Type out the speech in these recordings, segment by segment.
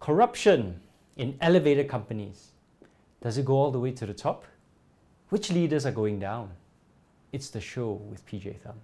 Corruption in elevator companies. Does it go all the way to the top? Which leaders are going down? It's the show with PJ Thum.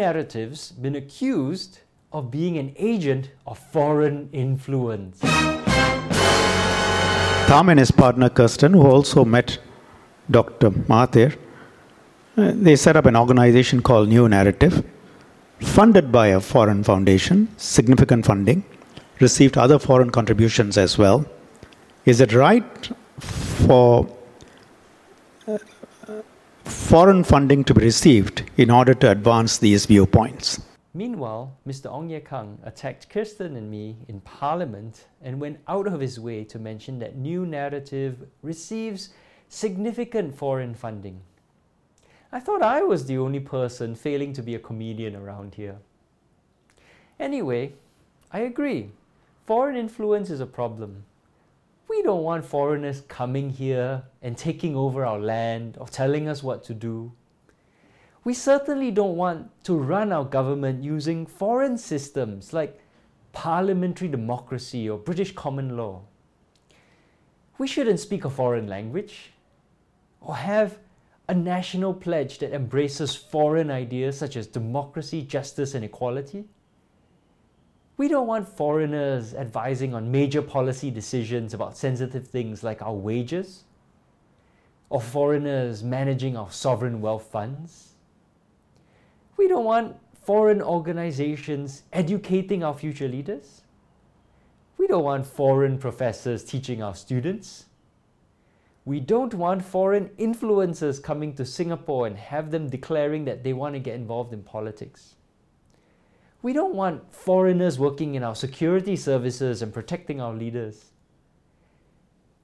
Narratives been accused of being an agent of foreign influence. Thum and his partner Kirsten, who also met Dr. Mahathir, uh, they set up an organization called New Narrative, funded by a foreign foundation, significant funding, received other foreign contributions as well. Is it right for foreign funding to be received in order to advance these viewpoints? Meanwhile, Mr. Ong Ye Kung attacked Kirsten and me in Parliament and went out of his way to mention that New Narrative receives significant foreign funding. I thought I was the only person failing to be a comedian around here. Anyway, I agree. Foreign influence is a problem. We don't want foreigners coming here and taking over our land or telling us what to do. We certainly don't want to run our government using foreign systems like parliamentary democracy or British common law. We shouldn't speak a foreign language or have a national pledge that embraces foreign ideas such as democracy, justice, and equality. We don't want foreigners advising on major policy decisions about sensitive things like our wages, or foreigners managing our sovereign wealth funds. We don't want foreign organizations educating our future leaders. We don't want foreign professors teaching our students. We don't want foreign influencers coming to Singapore and have them declaring that they want to get involved in politics. We don't want foreigners working in our security services and protecting our leaders.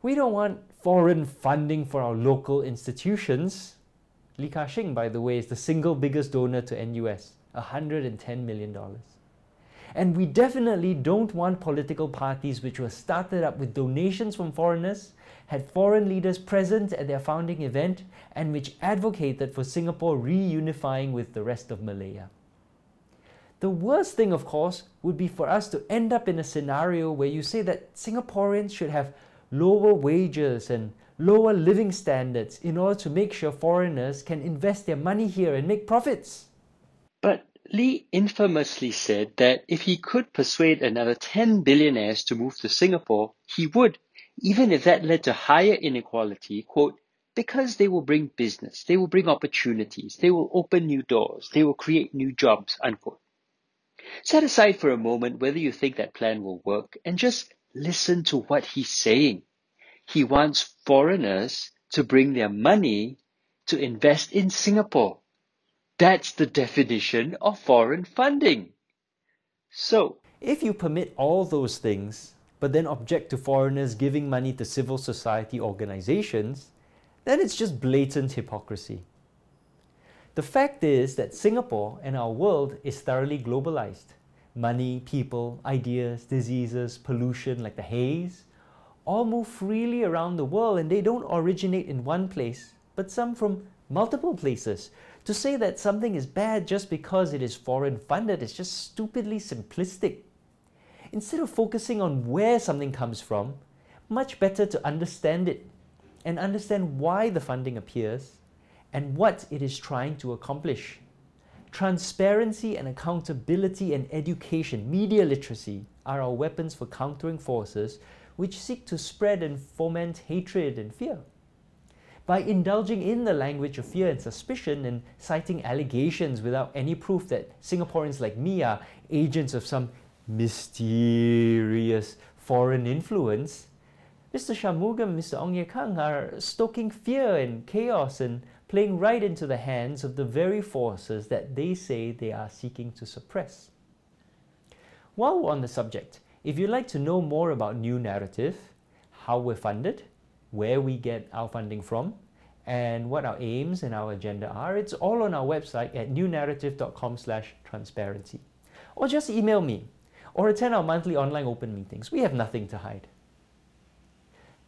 We don't want foreign funding for our local institutions Li Ka-shing, by the way, is the single biggest donor to NUS, $110 million. And we definitely don't want political parties which were started up with donations from foreigners, had foreign leaders present at their founding event, and which advocated for Singapore reunifying with the rest of Malaya. The worst thing, of course, would be for us to end up in a scenario where you say that Singaporeans should have lower wages and lower living standards in order to make sure foreigners can invest their money here and make profits. But Lee infamously said that if he could persuade another 10 billionaires to move to Singapore, he would, even if that led to higher inequality, quote, because they will bring business, they will bring opportunities, they will open new doors, they will create new jobs, unquote. Set aside for a moment whether you think that plan will work and just listen to what he's saying. He wants foreigners to bring their money to invest in Singapore. That's the definition of foreign funding. So, if you permit all those things, but then object to foreigners giving money to civil society organizations, then it's just blatant hypocrisy. The fact is that Singapore and our world is thoroughly globalized. Money, people, ideas, diseases, pollution like the haze, all move freely around the world and they don't originate in one place, but some from multiple places. To say that something is bad just because it is foreign funded is just stupidly simplistic. Instead of focusing on where something comes from, much better to understand it and understand why the funding appears and what it is trying to accomplish. Transparency and accountability and education, media literacy, are our weapons for countering forces which seek to spread and foment hatred and fear. By indulging in the language of fear and suspicion and citing allegations without any proof that Singaporeans like me are agents of some mysterious foreign influence, Mr. Shanmugam and Mr. Ong Ye Kung are stoking fear and chaos and playing right into the hands of the very forces that they say they are seeking to suppress. While we're on the subject, if you'd like to know more about New Narrative, how we're funded, where we get our funding from, and what our aims and our agenda are, it's all on our website at newnarrative.com slash transparency. Or just email me, or attend our monthly online open meetings. We have nothing to hide.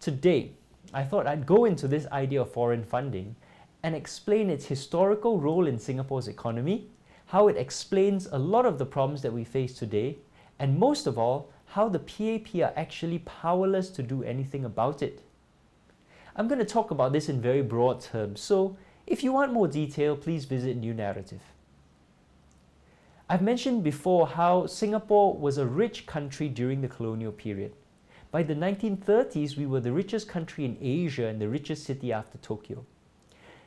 Today, I thought I'd go into this idea of foreign funding and explain its historical role in Singapore's economy, how it explains a lot of the problems that we face today, and most of all, how the PAP are actually powerless to do anything about it. I'm going to talk about this in very broad terms, so if you want more detail, please visit New Narrative. I've mentioned before how Singapore was a rich country during the colonial period. By the 1930s, we were the richest country in Asia and the richest city after Tokyo.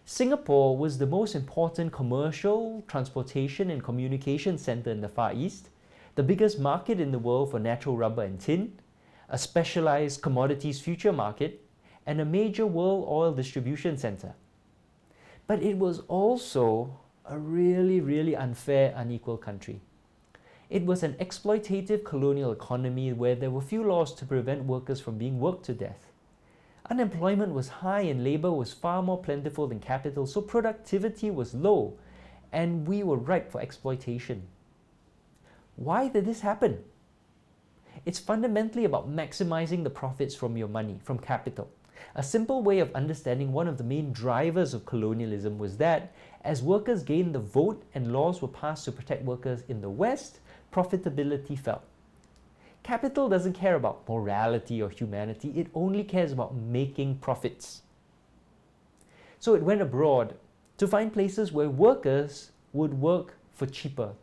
Singapore was the most important commercial, transportation, and communication center in the Far East, the biggest market in the world for natural rubber and tin, a specialized commodities future market, and a major world oil distribution center. But it was also a really, really unfair, unequal country. It was an exploitative colonial economy where there were few laws to prevent workers from being worked to death. Unemployment was high and labor was far more plentiful than capital, so productivity was low and we were ripe for exploitation. Why did this happen? It's fundamentally about maximizing the profits from your money, from capital. A simple way of understanding one of the main drivers of colonialism was that as workers gained the vote and laws were passed to protect workers in the West, profitability fell. Capital doesn't care about morality or humanity, it only cares about making profits. So it went abroad to find places where workers would work for cheaper,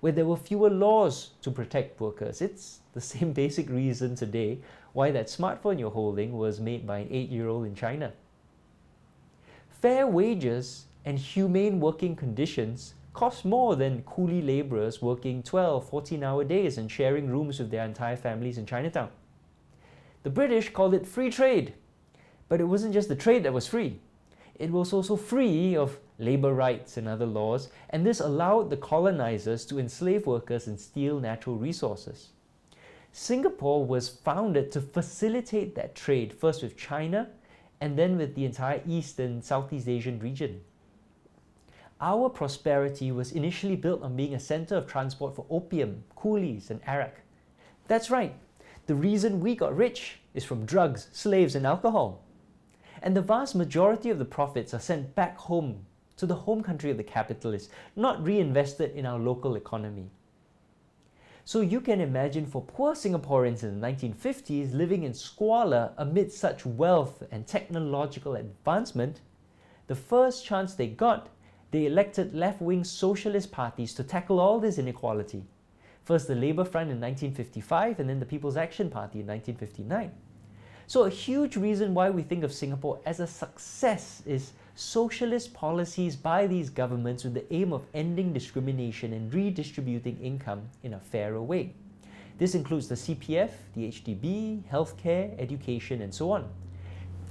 where there were fewer laws to protect workers. It's the same basic reason today why that smartphone you're holding was made by an eight year old in China. Fair wages and humane working conditions cost more than coolie laborers working 12, 14 hour days and sharing rooms with their entire families in Chinatown. The British called it free trade, but it wasn't just the trade that was free. It was also free of labor rights and other laws, and this allowed the colonizers to enslave workers and steal natural resources. Singapore was founded to facilitate that trade, first with China and then with the entire East and Southeast Asian region. Our prosperity was initially built on being a center of transport for opium, coolies, and arak. That's right, the reason we got rich is from drugs, slaves, and alcohol. And the vast majority of the profits are sent back home to the home country of the capitalists, not reinvested in our local economy. So you can imagine for poor Singaporeans in the 1950s living in squalor amid such wealth and technological advancement, the first chance they got they elected left wing socialist parties to tackle all this inequality. First, the Labour Front in 1955, and then the People's Action Party in 1959. So, a huge reason why we think of Singapore as a success is socialist policies by these governments with the aim of ending discrimination and redistributing income in a fairer way. This includes the CPF, the HDB, healthcare, education, and so on.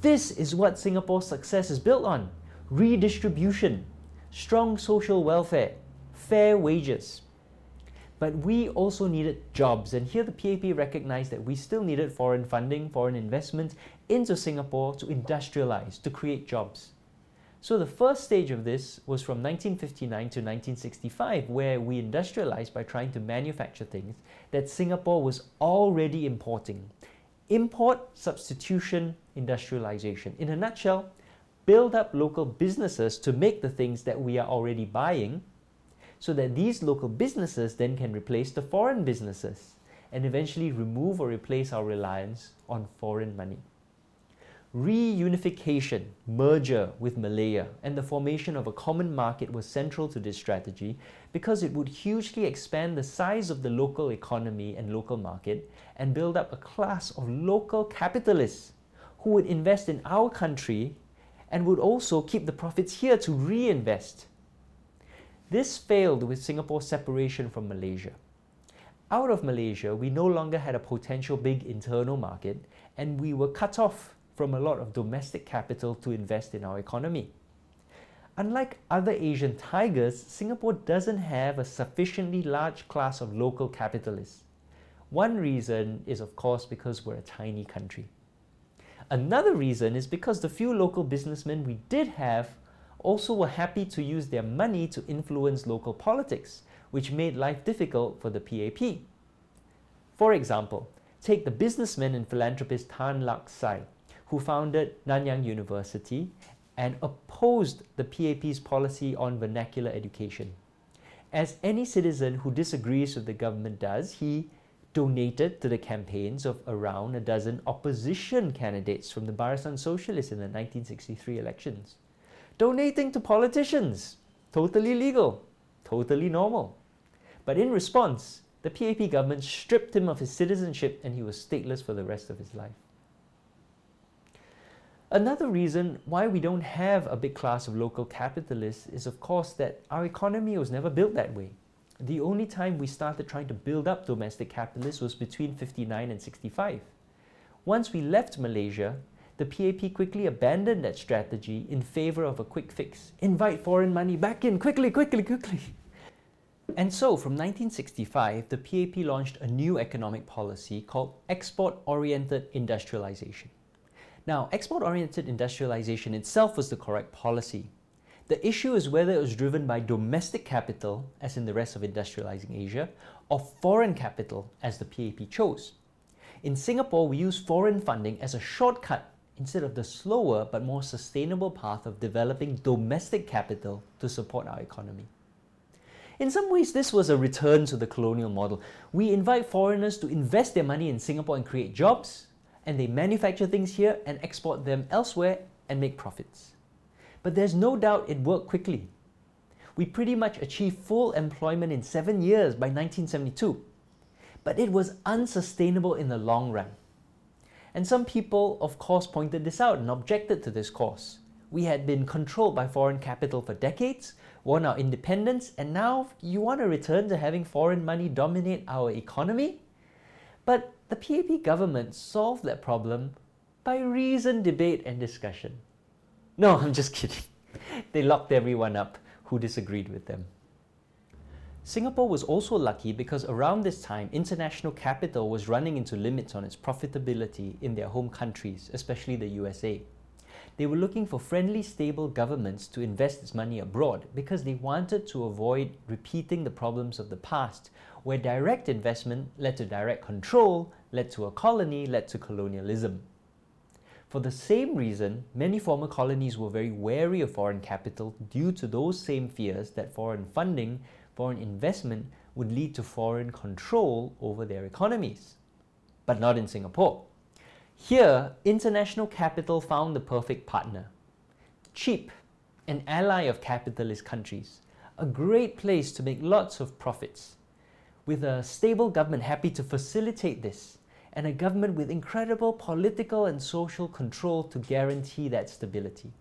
This is what Singapore's success is built on redistribution, strong social welfare, fair wages. But we also needed jobs, and here the PAP recognized that we still needed foreign funding, foreign investment into Singapore to industrialize, to create jobs. So the first stage of this was from 1959 to 1965, where we industrialized by trying to manufacture things that Singapore was already importing. Import, substitution, industrialization. In a nutshell, build up local businesses to make the things that we are already buying so that these local businesses then can replace the foreign businesses and eventually remove or replace our reliance on foreign money. Reunification, merger with Malaya, and the formation of a common market was central to this strategy because it would hugely expand the size of the local economy and local market and build up a class of local capitalists who would invest in our country and would also keep the profits here to reinvest. This failed with Singapore's separation from Malaysia. Out of Malaysia, we no longer had a potential big internal market and we were cut off from a lot of domestic capital to invest in our economy. Unlike other Asian tigers, Singapore doesn't have a sufficiently large class of local capitalists. One reason is, of course, because we're a tiny country. Another reason is because the few local businessmen we did have also were happy to use their money to influence local politics, which made life difficult for the PAP. For example, take the businessman and philanthropist Tan Lark Sye, who founded Nanyang University and opposed the PAP's policy on vernacular education. As any citizen who disagrees with the government does, he donated to the campaigns of around a dozen opposition candidates from the Barisan Sosialis in the 1963 elections. Donating to politicians, totally legal, totally normal. But in response, the PAP government stripped him of his citizenship and he was stateless for the rest of his life. Another reason why we don't have a big class of local capitalists is, of course, that our economy was never built that way. The only time we started trying to build up domestic capitalists was between 59 and 65. Once we left Malaysia, the PAP quickly abandoned that strategy in favor of a quick fix. Invite foreign money back in quickly, quickly, quickly. And so from 1965, the PAP launched a new economic policy called export oriented industrialization. Now, export oriented industrialization itself was the correct policy. The issue is whether it was driven by domestic capital, as in the rest of industrializing Asia, or foreign capital, as the PAP chose. In Singapore, we use foreign funding as a shortcut instead of the slower but more sustainable path of developing domestic capital to support our economy. In some ways, this was a return to the colonial model. We invite foreigners to invest their money in Singapore and create jobs, and they manufacture things here and export them elsewhere and make profits. But there's no doubt it worked quickly. We pretty much achieved full employment in seven years by 1972. But it was unsustainable in the long run. And some people, of course, pointed this out and objected to this course. We had been controlled by foreign capital for decades, won our independence, and now you want to return to having foreign money dominate our economy? But the PAP government solved that problem by reasoned debate and discussion. No, I'm just kidding. They locked everyone up who disagreed with them. Singapore was also lucky because around this time, international capital was running into limits on its profitability in their home countries, especially the USA. They were looking for friendly, stable governments to invest its money abroad because they wanted to avoid repeating the problems of the past, where direct investment led to direct control, led to a colony, led to colonialism. For the same reason, many former colonies were very wary of foreign capital due to those same fears that foreign funding, foreign investment would lead to foreign control over their economies. But not in Singapore. Here, international capital found the perfect partner. Cheap, an ally of capitalist countries, a great place to make lots of profits. With a stable government happy to facilitate this, and a government with incredible political and social control to guarantee that stability.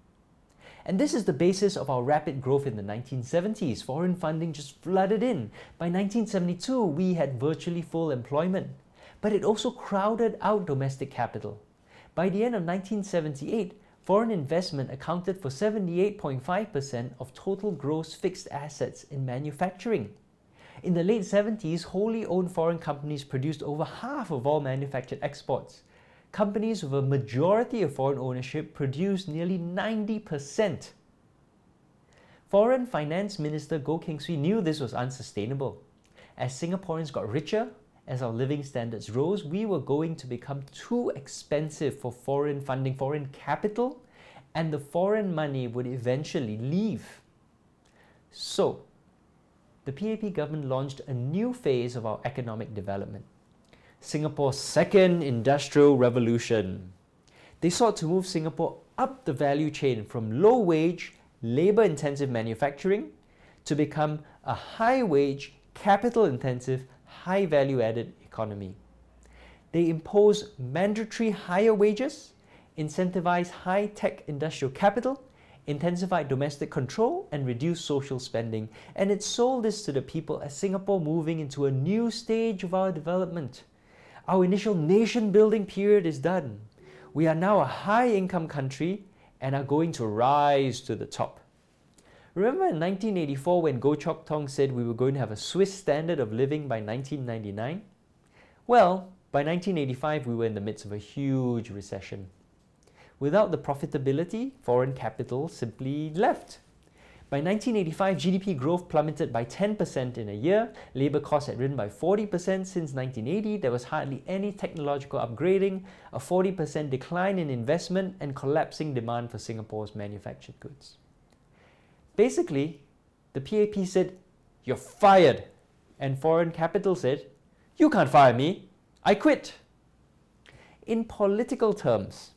And this is the basis of our rapid growth in the 1970s. Foreign funding just flooded in. By 1972, we had virtually full employment. But it also crowded out domestic capital. By the end of 1978, foreign investment accounted for 78.5% of total gross fixed assets in manufacturing. In the late 70s, wholly owned foreign companies produced over half of all manufactured exports. Companies with a majority of foreign ownership produced nearly 90%. Foreign Finance Minister Goh Keng Swee knew this was unsustainable. As Singaporeans got richer, as our living standards rose, we were going to become too expensive for foreign funding, foreign capital, and the foreign money would eventually leave. So, the PAP government launched a new phase of our economic development Singapore's second industrial revolution. They sought to move Singapore up the value chain from low wage, labor intensive manufacturing to become a high wage, capital intensive, high value added economy. They impose mandatory higher wages, incentivize high tech industrial capital, intensify domestic control, and reduce social spending. And it sold this to the people as Singapore moving into a new stage of our development. Our initial nation building period is done. We are now a high income country and are going to rise to the top. Remember in 1984 when Goh Chok Tong said we were going to have a Swiss standard of living by 1999? Well, by 1985 we were in the midst of a huge recession. Without the profitability, foreign capital simply left. By 1985, GDP growth plummeted by 10% in a year, labour costs had risen by 40% since 1980, there was hardly any technological upgrading, a 40% decline in investment, and collapsing demand for Singapore's manufactured goods. Basically, the PAP said, You're fired. And foreign capital said, You can't fire me. I quit. In political terms,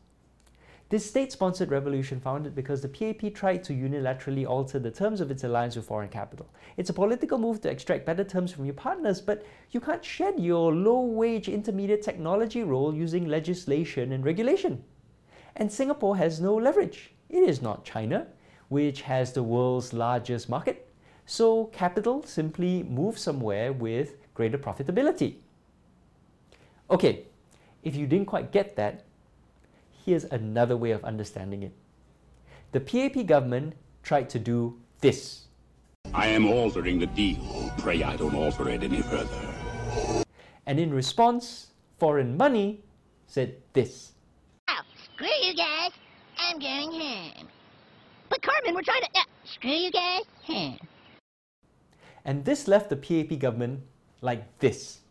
this state-sponsored revolution founded because the PAP tried to unilaterally alter the terms of its alliance with foreign capital. It's a political move to extract better terms from your partners, but you can't shed your low-wage intermediate technology role using legislation and regulation. And Singapore has no leverage. It is not China, which has the world's largest market. So capital simply moves somewhere with greater profitability. Okay, if you didn't quite get that, here's another way of understanding it. The PAP government tried to do this. I am altering the deal. Pray I don't alter it any further. And in response, foreign money said this. Oh, screw you guys. I'm going home. But Cartman, we're trying to... Uh, screw you guys. Home. And this left the PAP government like this.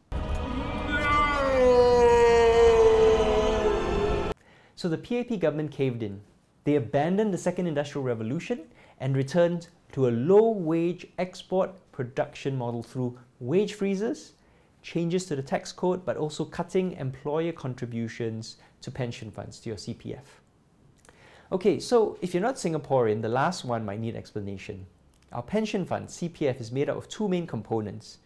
So the PAP government caved in. They abandoned the second industrial revolution and returned to a low wage export production model through wage freezes, changes to the tax code, but also cutting employer contributions to pension funds, to your CPF. Okay, so if you're not Singaporean, the last one might need explanation. Our pension fund, CPF, is made up of two main components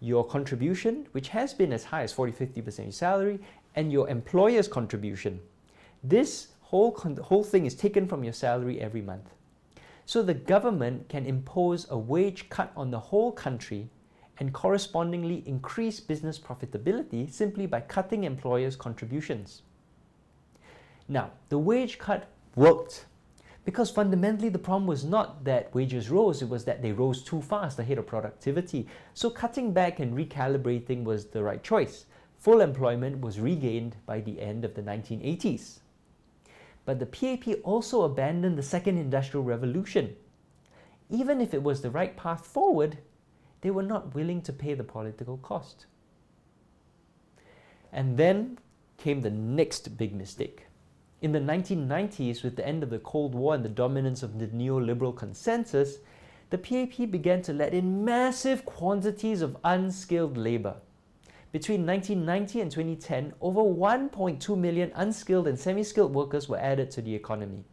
your contribution, which has been as high as 40 50% of your salary, and your employer's contribution, this whole, whole thing is taken from your salary every month. So the government can impose a wage cut on the whole country and correspondingly increase business profitability simply by cutting employers' contributions. Now, the wage cut worked because fundamentally the problem was not that wages rose, it was that they rose too fast ahead of productivity. So cutting back and recalibrating was the right choice. Full employment was regained by the end of the 1980s. But the PAP also abandoned the second industrial revolution. Even if it was the right path forward, they were not willing to pay the political cost. And then came the next big mistake. In the 1990s, with the end of the Cold War and the dominance of the neoliberal consensus, the PAP began to let in massive quantities of unskilled labor. Between 1990 and 2010, over 1.2 million unskilled and semi skilled workers were added to the economy.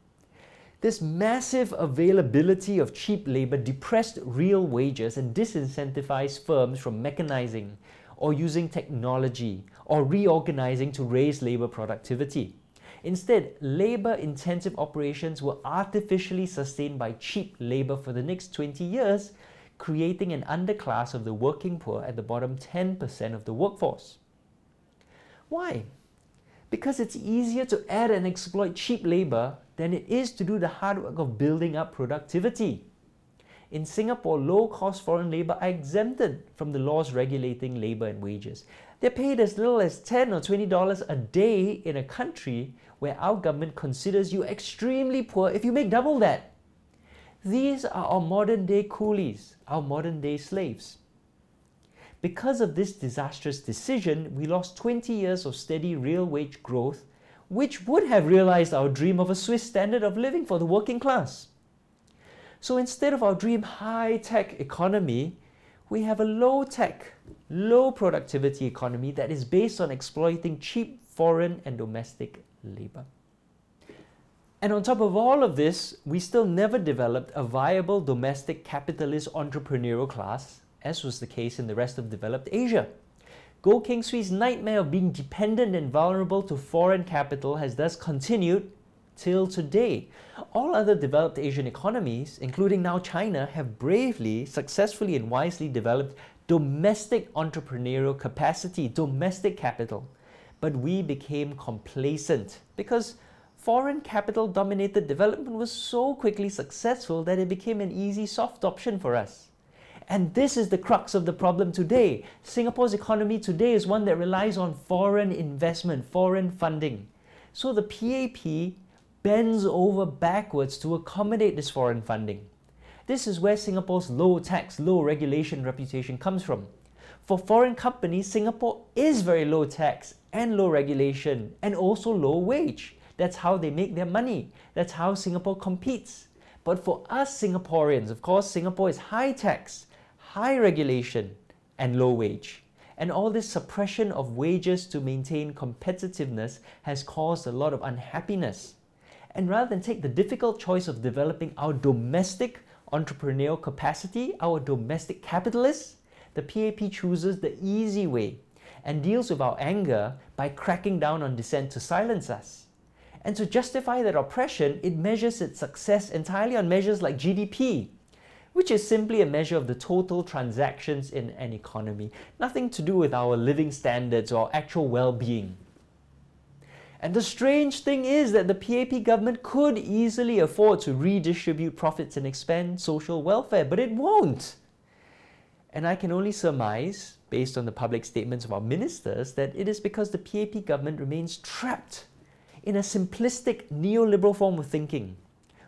This massive availability of cheap labor depressed real wages and disincentivized firms from mechanizing or using technology or reorganizing to raise labor productivity. Instead, labor intensive operations were artificially sustained by cheap labor for the next 20 years creating an underclass of the working poor at the bottom 10% of the workforce. Why? Because it's easier to add and exploit cheap labor than it is to do the hard work of building up productivity. In Singapore, low cost foreign labor are exempted from the laws regulating labor and wages. They're paid as little as 10 or $20 a day in a country where our government considers you extremely poor if you make double that. These are our modern day coolies, our modern day slaves. Because of this disastrous decision, we lost 20 years of steady real wage growth, which would have realized our dream of a Swiss standard of living for the working class. So instead of our dream high tech economy, we have a low tech, low productivity economy that is based on exploiting cheap foreign and domestic labor. And on top of all of this, we still never developed a viable domestic capitalist entrepreneurial class, as was the case in the rest of developed Asia. Goh Keng Swee's nightmare of being dependent and vulnerable to foreign capital has thus continued till today. All other developed Asian economies, including now China, have bravely, successfully, and wisely developed domestic entrepreneurial capacity, domestic capital. But we became complacent because foreign capital dominated development was so quickly successful that it became an easy soft option for us. And this is the crux of the problem today. Singapore's economy today is one that relies on foreign investment, foreign funding. So the PAP bends over backwards to accommodate this foreign funding. This is where Singapore's low tax, low regulation reputation comes from. For foreign companies, Singapore is very low tax and low regulation and also low wage. That's how they make their money. That's how Singapore competes. But for us Singaporeans, of course, Singapore is high tax, high regulation, and low wage. And all this suppression of wages to maintain competitiveness has caused a lot of unhappiness. And rather than take the difficult choice of developing our domestic entrepreneurial capacity, our domestic capitalists, the PAP chooses the easy way and deals with our anger by cracking down on dissent to silence us. And to justify that oppression, it measures its success entirely on measures like GDP, which is simply a measure of the total transactions in an economy, nothing to do with our living standards or actual well being. And the strange thing is that the PAP government could easily afford to redistribute profits and expand social welfare, but it won't. And I can only surmise, based on the public statements of our ministers, that it is because the PAP government remains trapped in a simplistic neoliberal form of thinking,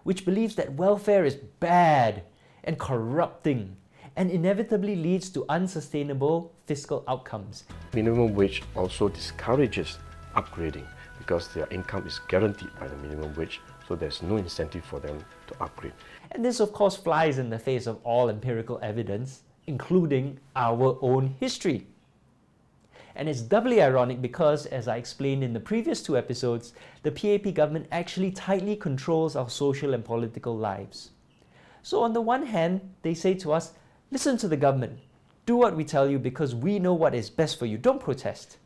which believes that welfare is bad and corrupting and inevitably leads to unsustainable fiscal outcomes. Minimum wage also discourages upgrading because their income is guaranteed by the minimum wage, so there's no incentive for them to upgrade. And this, of course, flies in the face of all empirical evidence, including our own history. And it's doubly ironic because, as I explained in the previous two episodes, the PAP government actually tightly controls our social and political lives. So, on the one hand, they say to us, listen to the government, do what we tell you because we know what is best for you, don't protest.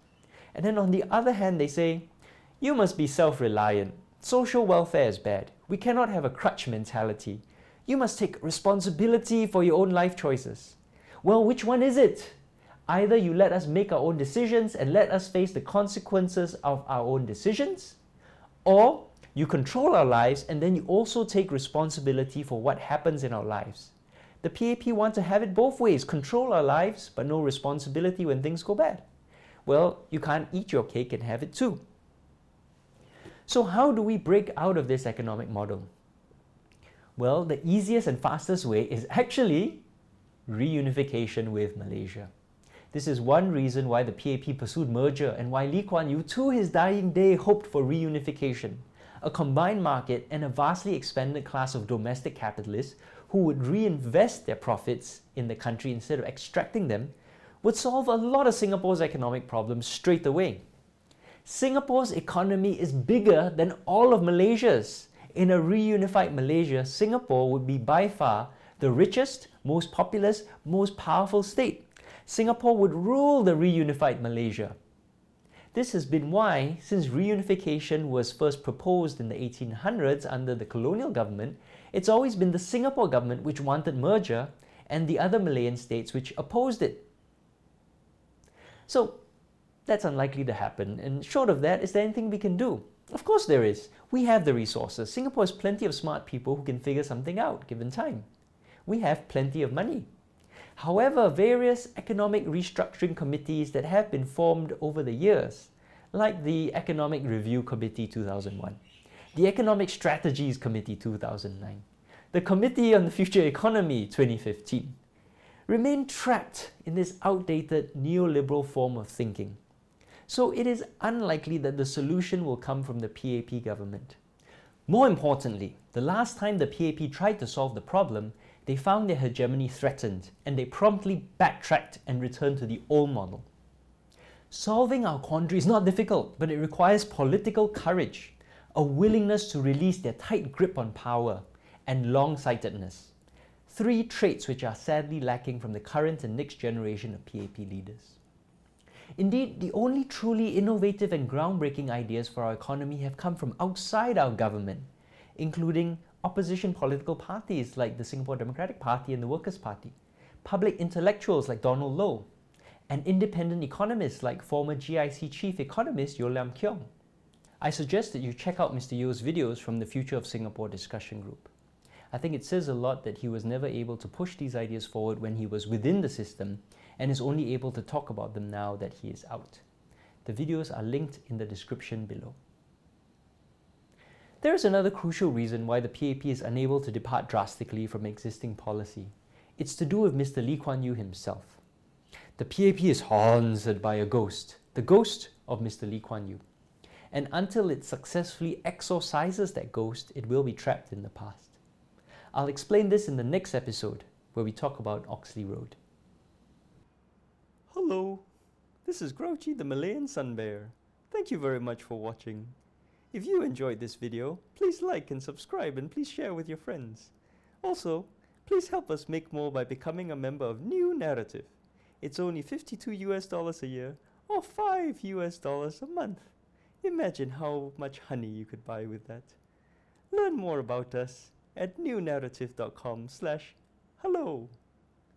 And then on the other hand, they say, you must be self reliant. Social welfare is bad. We cannot have a crutch mentality. You must take responsibility for your own life choices. Well, which one is it? Either you let us make our own decisions and let us face the consequences of our own decisions, or you control our lives and then you also take responsibility for what happens in our lives. The PAP want to have it both ways control our lives, but no responsibility when things go bad. Well, you can't eat your cake and have it too. So, how do we break out of this economic model? Well, the easiest and fastest way is actually reunification with Malaysia. This is one reason why the PAP pursued merger and why Lee Kuan Yew, to his dying day, hoped for reunification a combined market and a vastly expanded class of domestic capitalists who would reinvest their profits in the country instead of extracting them would solve a lot of Singapore's economic problems straight away. Singapore's economy is bigger than all of Malaysia's. In a reunified Malaysia, Singapore would be by far the richest, most populous, most powerful state. Singapore would rule the reunified Malaysia. This has been why, since reunification was first proposed in the 1800s under the colonial government, it's always been the Singapore government which wanted merger and the other Malayan states which opposed it. So, that's unlikely to happen. And short of that, is there anything we can do? Of course there is. We have the resources. Singapore has plenty of smart people who can figure something out given time. We have plenty of money. However, various economic restructuring committees that have been formed over the years, like the Economic Review Committee 2001, the Economic Strategies Committee 2009, the Committee on the Future Economy 2015, remain trapped in this outdated neoliberal form of thinking so it is unlikely that the solution will come from the PAP government. More importantly, the last time the PAP tried to solve the problem, they found their hegemony threatened and they promptly backtracked and returned to the old model. Solving our quandary is not difficult, but it requires political courage. a willingness to release their tight grip on power, and long sightedness. Three traits which are sadly lacking from the current and next generation of PAP leaders. Indeed, the only truly innovative and groundbreaking ideas for our economy have come from outside our government, including opposition political parties like the Singapore Democratic Party and the Workers' Party, public intellectuals like Donald Low, and independent economists like former GIC chief economist Yeoh Lam Keong. I suggest that you check out Mr. Yeoh's videos from the Future of Singapore discussion group. I think it says a lot that he was never able to push these ideas forward when he was within the system and is only able to talk about them now that he is out. The videos are linked in the description below. There is another crucial reason why the PAP is unable to depart drastically from existing policy. It's to do with Mr. Lee Kuan Yew himself. The PAP is haunted by a ghost, the ghost of Mr. Lee Kuan Yew. And until it successfully exorcises that ghost, it will be trapped in the past. I'll explain this in the next episode where we talk about Oxley Road. Hello, this is Grouchy the Malayan Sun Bear. Thank you very much for watching. If you enjoyed this video, please like and subscribe and please share with your friends. Also, please help us make more by becoming a member of New Narrative. It's only 52 US dollars a year or 5 US dollars a month. Imagine how much honey you could buy with that. Learn more about us at newnarrative.com slash hello.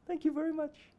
Thank you very much.